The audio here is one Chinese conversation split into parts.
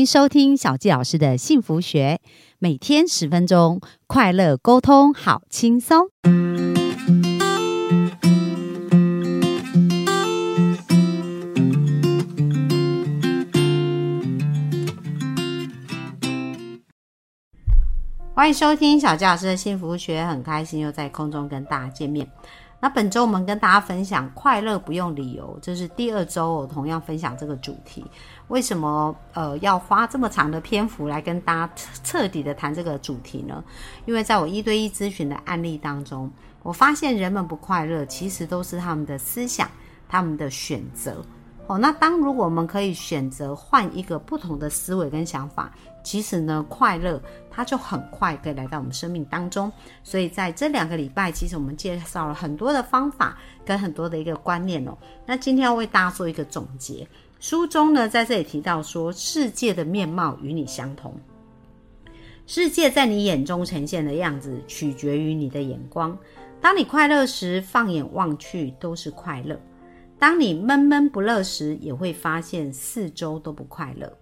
迎收听小纪老师的幸福学，每天十分钟，快乐沟通，好轻松。欢迎收听小纪老师的幸福学，很开心又在空中跟大家见面。那本周我们跟大家分享快乐不用理由，这是第二周，我同样分享这个主题。为什么呃要花这么长的篇幅来跟大家彻底的谈这个主题呢？因为在我一对一咨询的案例当中，我发现人们不快乐，其实都是他们的思想、他们的选择。哦，那当如果我们可以选择换一个不同的思维跟想法，其实呢，快乐它就很快可以来到我们生命当中。所以在这两个礼拜，其实我们介绍了很多的方法跟很多的一个观念哦。那今天要为大家做一个总结。书中呢，在这里提到说，世界的面貌与你相同，世界在你眼中呈现的样子，取决于你的眼光。当你快乐时，放眼望去都是快乐。当你闷闷不乐时，也会发现四周都不快乐。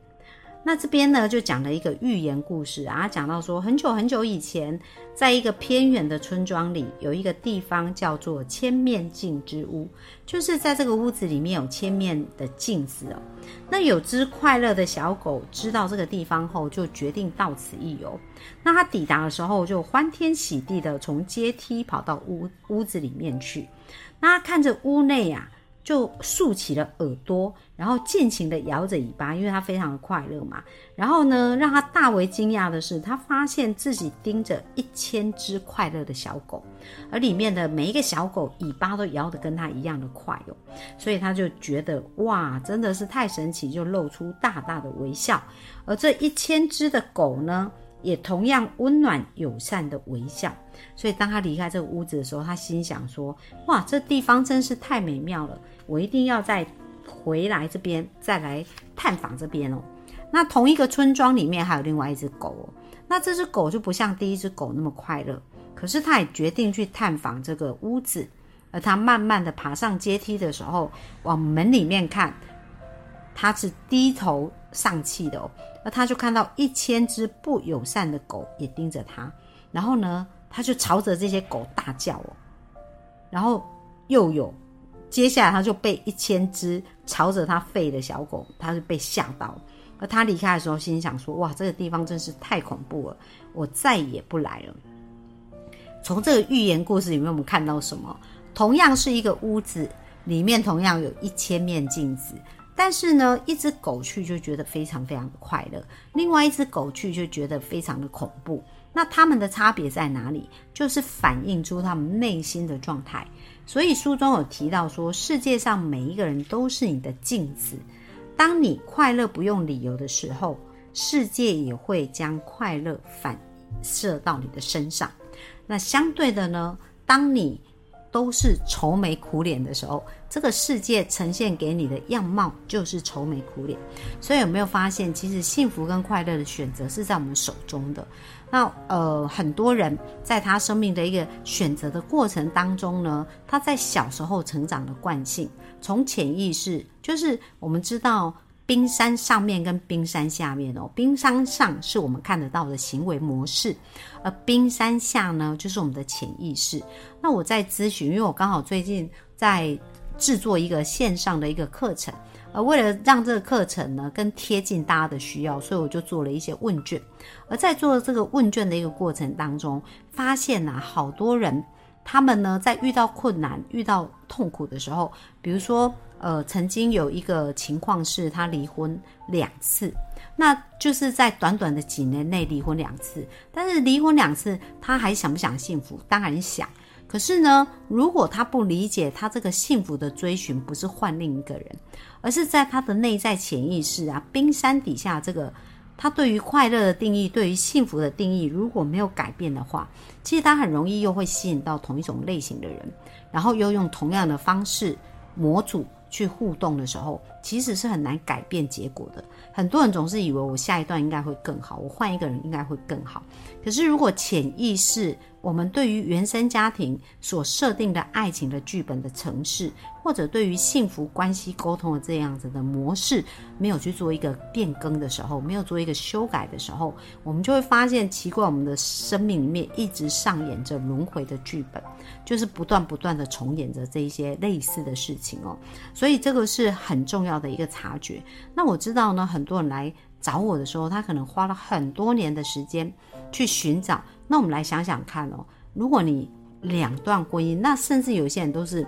那这边呢，就讲了一个寓言故事啊，讲到说很久很久以前，在一个偏远的村庄里，有一个地方叫做千面镜之屋，就是在这个屋子里面有千面的镜子哦。那有只快乐的小狗知道这个地方后，就决定到此一游。那它抵达的时候，就欢天喜地的从阶梯跑到屋屋子里面去。那看着屋内啊。就竖起了耳朵，然后尽情的摇着尾巴，因为它非常的快乐嘛。然后呢，让他大为惊讶的是，他发现自己盯着一千只快乐的小狗，而里面的每一个小狗尾巴都摇得跟他一样的快哦。所以他就觉得哇，真的是太神奇，就露出大大的微笑。而这一千只的狗呢？也同样温暖友善的微笑，所以当他离开这个屋子的时候，他心想说：“哇，这地方真是太美妙了，我一定要再回来这边，再来探访这边哦。”那同一个村庄里面还有另外一只狗哦，那这只狗就不像第一只狗那么快乐，可是他也决定去探访这个屋子，而他慢慢的爬上阶梯的时候，往门里面看，他是低头。丧气的哦，那他就看到一千只不友善的狗也盯着他，然后呢，他就朝着这些狗大叫哦，然后又有，接下来他就被一千只朝着他吠的小狗，他是被吓到，而他离开的时候心想说：哇，这个地方真是太恐怖了，我再也不来了。从这个寓言故事里面，我们看到什么？同样是一个屋子，里面同样有一千面镜子。但是呢，一只狗去就觉得非常非常的快乐，另外一只狗去就觉得非常的恐怖。那他们的差别在哪里？就是反映出他们内心的状态。所以书中有提到说，世界上每一个人都是你的镜子。当你快乐不用理由的时候，世界也会将快乐反射到你的身上。那相对的呢，当你都是愁眉苦脸的时候，这个世界呈现给你的样貌就是愁眉苦脸。所以有没有发现，其实幸福跟快乐的选择是在我们手中的？那呃，很多人在他生命的一个选择的过程当中呢，他在小时候成长的惯性，从潜意识，就是我们知道。冰山上面跟冰山下面哦，冰山上是我们看得到的行为模式，而冰山下呢，就是我们的潜意识。那我在咨询，因为我刚好最近在制作一个线上的一个课程，而为了让这个课程呢更贴近大家的需要，所以我就做了一些问卷。而在做这个问卷的一个过程当中，发现呐，好多人他们呢在遇到困难、遇到痛苦的时候，比如说。呃，曾经有一个情况是他离婚两次，那就是在短短的几年内离婚两次。但是离婚两次，他还想不想幸福？当然想。可是呢，如果他不理解他这个幸福的追寻不是换另一个人，而是在他的内在潜意识啊，冰山底下这个他对于快乐的定义，对于幸福的定义，如果没有改变的话，其实他很容易又会吸引到同一种类型的人，然后又用同样的方式模组。去互动的时候，其实是很难改变结果的。很多人总是以为我下一段应该会更好，我换一个人应该会更好。可是如果潜意识，我们对于原生家庭所设定的爱情的剧本的城市，或者对于幸福关系沟通的这样子的模式，没有去做一个变更的时候，没有做一个修改的时候，我们就会发现奇怪，我们的生命里面一直上演着轮回的剧本，就是不断不断的重演着这一些类似的事情哦。所以这个是很重要的一个察觉。那我知道呢，很多人来找我的时候，他可能花了很多年的时间去寻找。那我们来想想看哦，如果你两段婚姻，那甚至有些人都是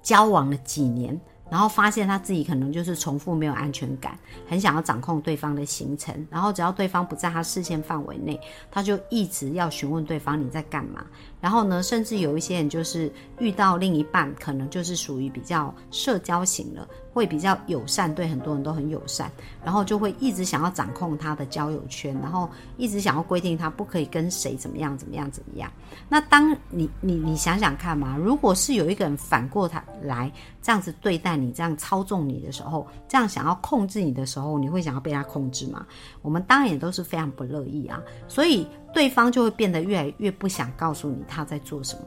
交往了几年，然后发现他自己可能就是重复没有安全感，很想要掌控对方的行程，然后只要对方不在他视线范围内，他就一直要询问对方你在干嘛。然后呢，甚至有一些人就是遇到另一半，可能就是属于比较社交型的。会比较友善，对很多人都很友善，然后就会一直想要掌控他的交友圈，然后一直想要规定他不可以跟谁怎么样怎么样怎么样。那当你你你想想看嘛，如果是有一个人反过他来这样子对待你，这样操纵你的时候，这样想要控制你的时候，你会想要被他控制吗？我们当然也都是非常不乐意啊，所以对方就会变得越来越不想告诉你他在做什么。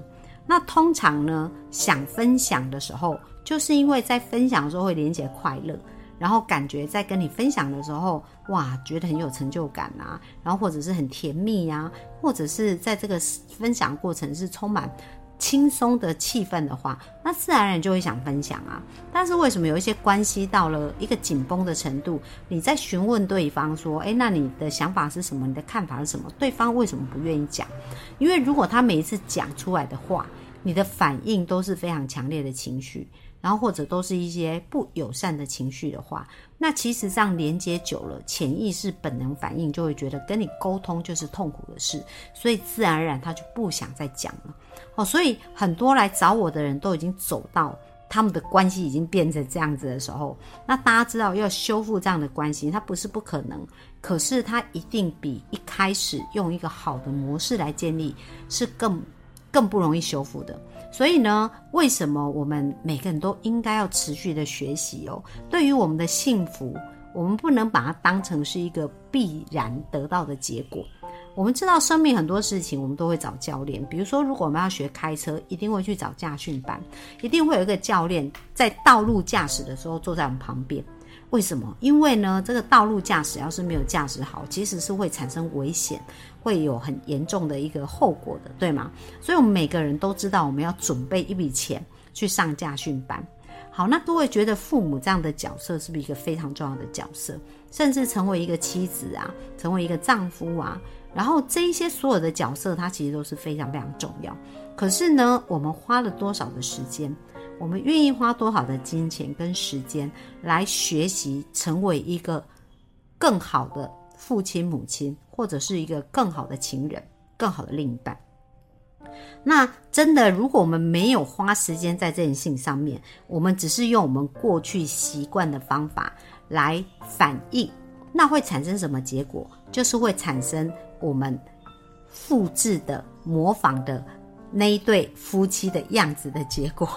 那通常呢，想分享的时候。就是因为在分享的时候会连接快乐，然后感觉在跟你分享的时候，哇，觉得很有成就感啊，然后或者是很甜蜜呀，或者是在这个分享过程是充满轻松的气氛的话，那自然而然就会想分享啊。但是为什么有一些关系到了一个紧绷的程度，你在询问对方说，诶，那你的想法是什么？你的看法是什么？对方为什么不愿意讲？因为如果他每一次讲出来的话，你的反应都是非常强烈的情绪。然后或者都是一些不友善的情绪的话，那其实这样连接久了，潜意识本能反应就会觉得跟你沟通就是痛苦的事，所以自然而然他就不想再讲了。哦，所以很多来找我的人都已经走到他们的关系已经变成这样子的时候，那大家知道要修复这样的关系，它不是不可能，可是它一定比一开始用一个好的模式来建立是更更不容易修复的。所以呢，为什么我们每个人都应该要持续的学习哦？对于我们的幸福，我们不能把它当成是一个必然得到的结果。我们知道生命很多事情，我们都会找教练。比如说，如果我们要学开车，一定会去找驾训班，一定会有一个教练在道路驾驶的时候坐在我们旁边。为什么？因为呢，这个道路驾驶要是没有驾驶好，其实是会产生危险，会有很严重的一个后果的，对吗？所以，我们每个人都知道，我们要准备一笔钱去上驾训班。好，那各位觉得父母这样的角色是不是一个非常重要的角色？甚至成为一个妻子啊，成为一个丈夫啊，然后这一些所有的角色，它其实都是非常非常重要。可是呢，我们花了多少的时间？我们愿意花多少的金钱跟时间来学习成为一个更好的父亲、母亲，或者是一个更好的情人、更好的另一半？那真的，如果我们没有花时间在这件事情上面，我们只是用我们过去习惯的方法来反应，那会产生什么结果？就是会产生我们复制的、模仿的那一对夫妻的样子的结果。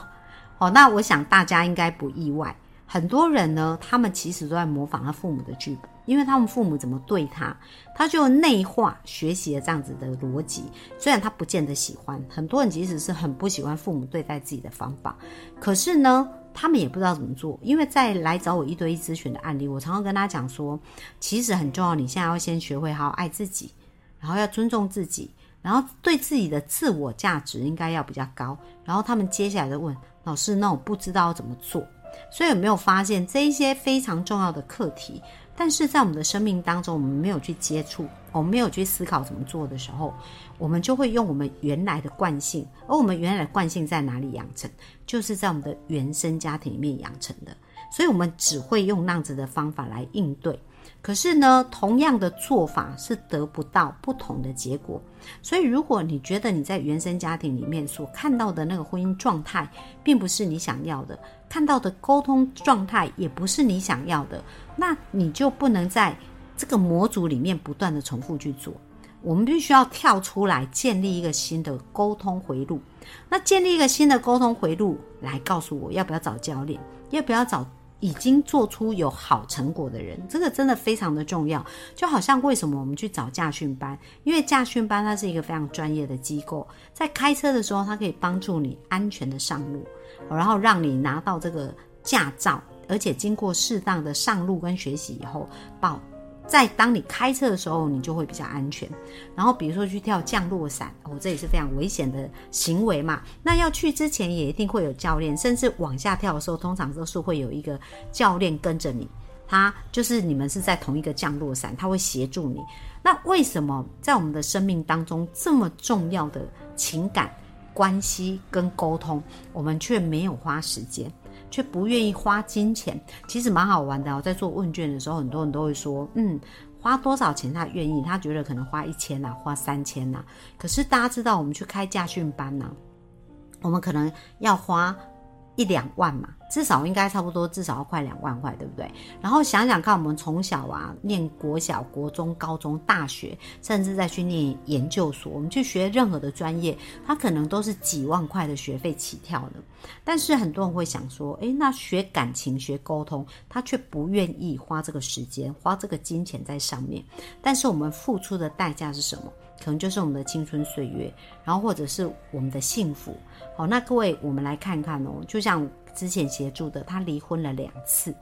哦，那我想大家应该不意外。很多人呢，他们其实都在模仿他父母的剧本，因为他们父母怎么对他，他就内化学习了这样子的逻辑。虽然他不见得喜欢，很多人即使是很不喜欢父母对待自己的方法，可是呢，他们也不知道怎么做。因为在来找我一对一咨询的案例，我常常跟他讲说，其实很重要，你现在要先学会好好爱自己，然后要尊重自己，然后对自己的自我价值应该要比较高。然后他们接下来的问。老师，那我不知道怎么做，所以有没有发现这一些非常重要的课题？但是在我们的生命当中，我们没有去接触，我们没有去思考怎么做的时候，我们就会用我们原来的惯性。而我们原来的惯性在哪里养成？就是在我们的原生家庭里面养成的。所以，我们只会用那样子的方法来应对。可是呢，同样的做法是得不到不同的结果。所以，如果你觉得你在原生家庭里面所看到的那个婚姻状态，并不是你想要的，看到的沟通状态也不是你想要的，那你就不能在这个模组里面不断的重复去做。我们必须要跳出来，建立一个新的沟通回路。那建立一个新的沟通回路，来告诉我要不要找教练，要不要找。已经做出有好成果的人，这个真的非常的重要。就好像为什么我们去找驾训班，因为驾训班它是一个非常专业的机构，在开车的时候，它可以帮助你安全的上路，然后让你拿到这个驾照，而且经过适当的上路跟学习以后，报。在当你开车的时候，你就会比较安全。然后比如说去跳降落伞，哦，这也是非常危险的行为嘛。那要去之前也一定会有教练，甚至往下跳的时候，通常都是会有一个教练跟着你。他就是你们是在同一个降落伞，他会协助你。那为什么在我们的生命当中这么重要的情感关系跟沟通，我们却没有花时间？却不愿意花金钱，其实蛮好玩的。我在做问卷的时候，很多人都会说：“嗯，花多少钱他愿意？他觉得可能花一千呐，花三千呐。可是大家知道，我们去开驾训班呐，我们可能要花一两万嘛。”至少应该差不多，至少要快两万块，对不对？然后想想看，我们从小啊念国小、国中、高中、大学，甚至再去念研究所，我们去学任何的专业，它可能都是几万块的学费起跳的。但是很多人会想说，诶，那学感情、学沟通，他却不愿意花这个时间、花这个金钱在上面。但是我们付出的代价是什么？可能就是我们的青春岁月，然后或者是我们的幸福。好，那各位，我们来看看哦，就像。之前协助的，他离婚了两次。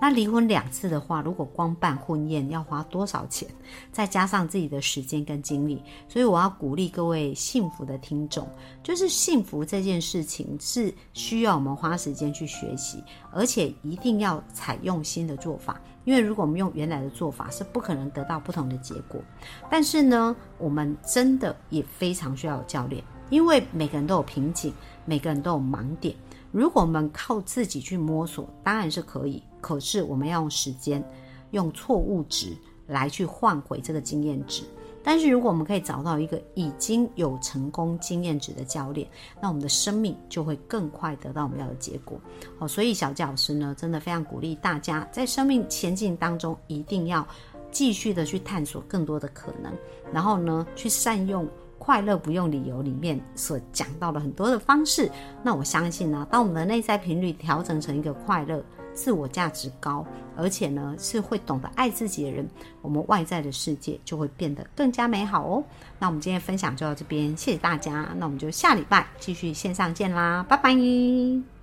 那离婚两次的话，如果光办婚宴要花多少钱？再加上自己的时间跟精力，所以我要鼓励各位幸福的听众，就是幸福这件事情是需要我们花时间去学习，而且一定要采用新的做法。因为如果我们用原来的做法，是不可能得到不同的结果。但是呢，我们真的也非常需要有教练，因为每个人都有瓶颈，每个人都有盲点。如果我们靠自己去摸索，当然是可以。可是我们要用时间，用错误值来去换回这个经验值。但是如果我们可以找到一个已经有成功经验值的教练，那我们的生命就会更快得到我们要的结果。好，所以小教老师呢，真的非常鼓励大家在生命前进当中，一定要继续的去探索更多的可能，然后呢，去善用。快乐不用理由里面所讲到了很多的方式，那我相信呢，当我们的内在频率调整成一个快乐、自我价值高，而且呢是会懂得爱自己的人，我们外在的世界就会变得更加美好哦。那我们今天分享就到这边，谢谢大家，那我们就下礼拜继续线上见啦，拜拜。